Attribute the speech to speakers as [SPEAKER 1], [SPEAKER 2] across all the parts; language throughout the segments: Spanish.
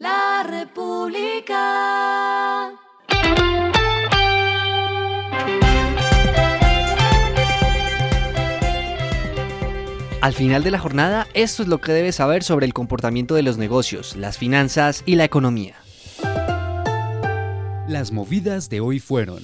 [SPEAKER 1] La República.
[SPEAKER 2] Al final de la jornada, esto es lo que debes saber sobre el comportamiento de los negocios, las finanzas y la economía.
[SPEAKER 3] Las movidas de hoy fueron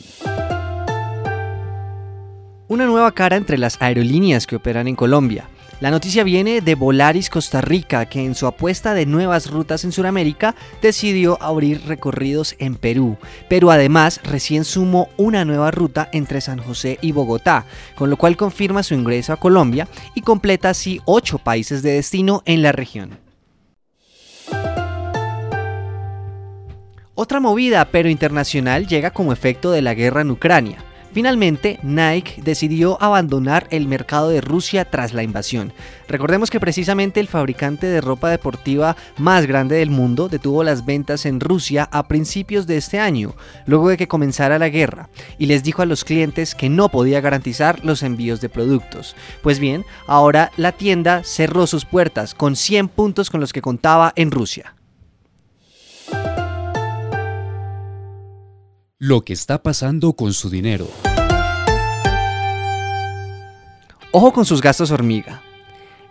[SPEAKER 2] una nueva cara entre las aerolíneas que operan en Colombia. La noticia viene de Volaris Costa Rica, que en su apuesta de nuevas rutas en Sudamérica decidió abrir recorridos en Perú, pero además recién sumó una nueva ruta entre San José y Bogotá, con lo cual confirma su ingreso a Colombia y completa así ocho países de destino en la región. Otra movida, pero internacional, llega como efecto de la guerra en Ucrania. Finalmente, Nike decidió abandonar el mercado de Rusia tras la invasión. Recordemos que precisamente el fabricante de ropa deportiva más grande del mundo detuvo las ventas en Rusia a principios de este año, luego de que comenzara la guerra, y les dijo a los clientes que no podía garantizar los envíos de productos. Pues bien, ahora la tienda cerró sus puertas con 100 puntos con los que contaba en Rusia.
[SPEAKER 3] Lo que está pasando con su dinero.
[SPEAKER 2] Ojo con sus gastos hormiga.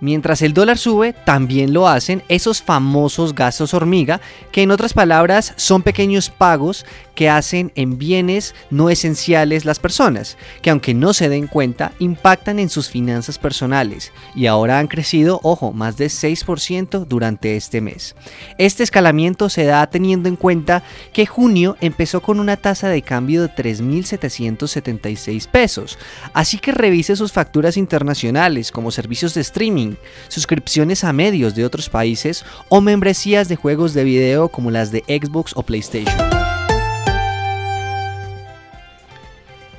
[SPEAKER 2] Mientras el dólar sube, también lo hacen esos famosos gastos hormiga, que en otras palabras son pequeños pagos que hacen en bienes no esenciales las personas, que aunque no se den cuenta, impactan en sus finanzas personales y ahora han crecido, ojo, más de 6% durante este mes. Este escalamiento se da teniendo en cuenta que junio empezó con una tasa de cambio de 3.776 pesos, así que revise sus facturas internacionales como servicios de streaming, suscripciones a medios de otros países o membresías de juegos de video como las de Xbox o PlayStation.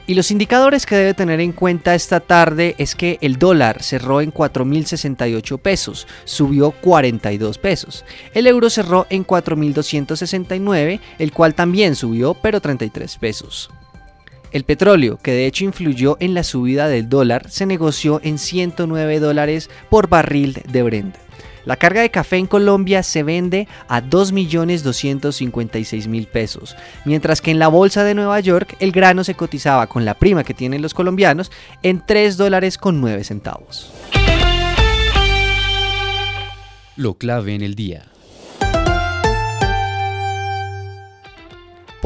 [SPEAKER 2] Y los indicadores que debe tener en cuenta esta tarde es que el dólar cerró en 4.068 pesos, subió 42 pesos. El euro cerró en 4.269, el cual también subió pero 33 pesos. El petróleo, que de hecho influyó en la subida del dólar, se negoció en 109 dólares por barril de Brent. La carga de café en Colombia se vende a 2.256.000 pesos, mientras que en la bolsa de Nueva York el grano se cotizaba con la prima que tienen los colombianos en 3 dólares con 9 centavos.
[SPEAKER 3] Lo clave en el día.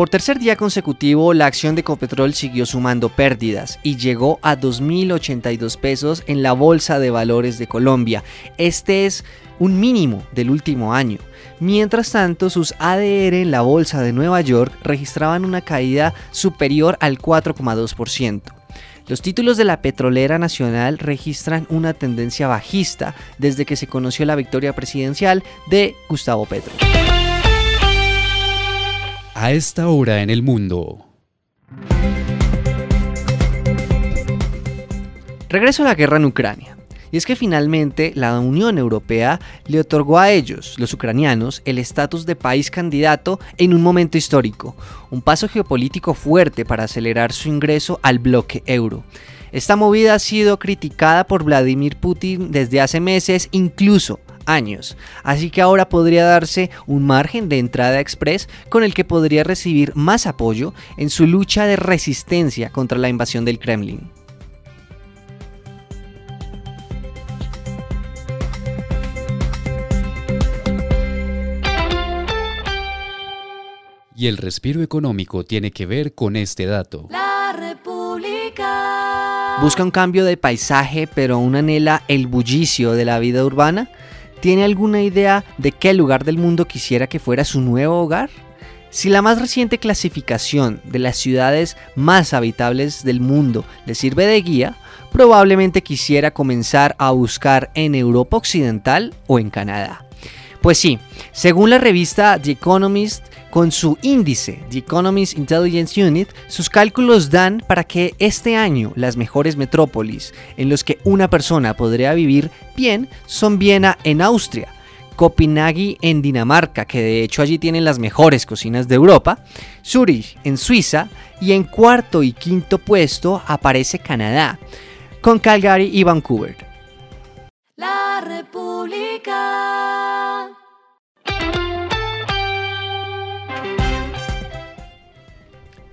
[SPEAKER 2] Por tercer día consecutivo, la acción de Copetrol siguió sumando pérdidas y llegó a 2.082 pesos en la Bolsa de Valores de Colombia. Este es un mínimo del último año. Mientras tanto, sus ADR en la Bolsa de Nueva York registraban una caída superior al 4,2%. Los títulos de la petrolera nacional registran una tendencia bajista desde que se conoció la victoria presidencial de Gustavo Petro
[SPEAKER 3] esta hora en el mundo.
[SPEAKER 2] Regreso a la guerra en Ucrania. Y es que finalmente la Unión Europea le otorgó a ellos, los ucranianos, el estatus de país candidato en un momento histórico, un paso geopolítico fuerte para acelerar su ingreso al bloque euro. Esta movida ha sido criticada por Vladimir Putin desde hace meses, incluso años, así que ahora podría darse un margen de entrada express con el que podría recibir más apoyo en su lucha de resistencia contra la invasión del Kremlin.
[SPEAKER 3] Y el respiro económico tiene que ver con este dato.
[SPEAKER 1] La República.
[SPEAKER 2] Busca un cambio de paisaje, pero aún anhela el bullicio de la vida urbana. ¿Tiene alguna idea de qué lugar del mundo quisiera que fuera su nuevo hogar? Si la más reciente clasificación de las ciudades más habitables del mundo le sirve de guía, probablemente quisiera comenzar a buscar en Europa Occidental o en Canadá. Pues sí, según la revista The Economist, con su índice, The Economist Intelligence Unit, sus cálculos dan para que este año las mejores metrópolis en los que una persona podría vivir bien son Viena en Austria, Copenhague en Dinamarca, que de hecho allí tienen las mejores cocinas de Europa, Zurich en Suiza y en cuarto y quinto puesto aparece Canadá, con Calgary y Vancouver.
[SPEAKER 1] La República.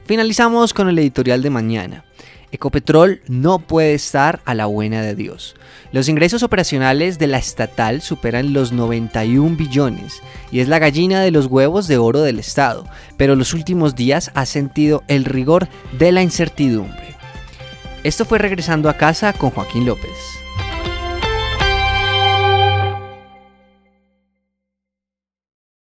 [SPEAKER 2] Finalizamos con el editorial de mañana. Ecopetrol no puede estar a la buena de Dios. Los ingresos operacionales de la estatal superan los 91 billones y es la gallina de los huevos de oro del Estado, pero los últimos días ha sentido el rigor de la incertidumbre. Esto fue regresando a casa con Joaquín López.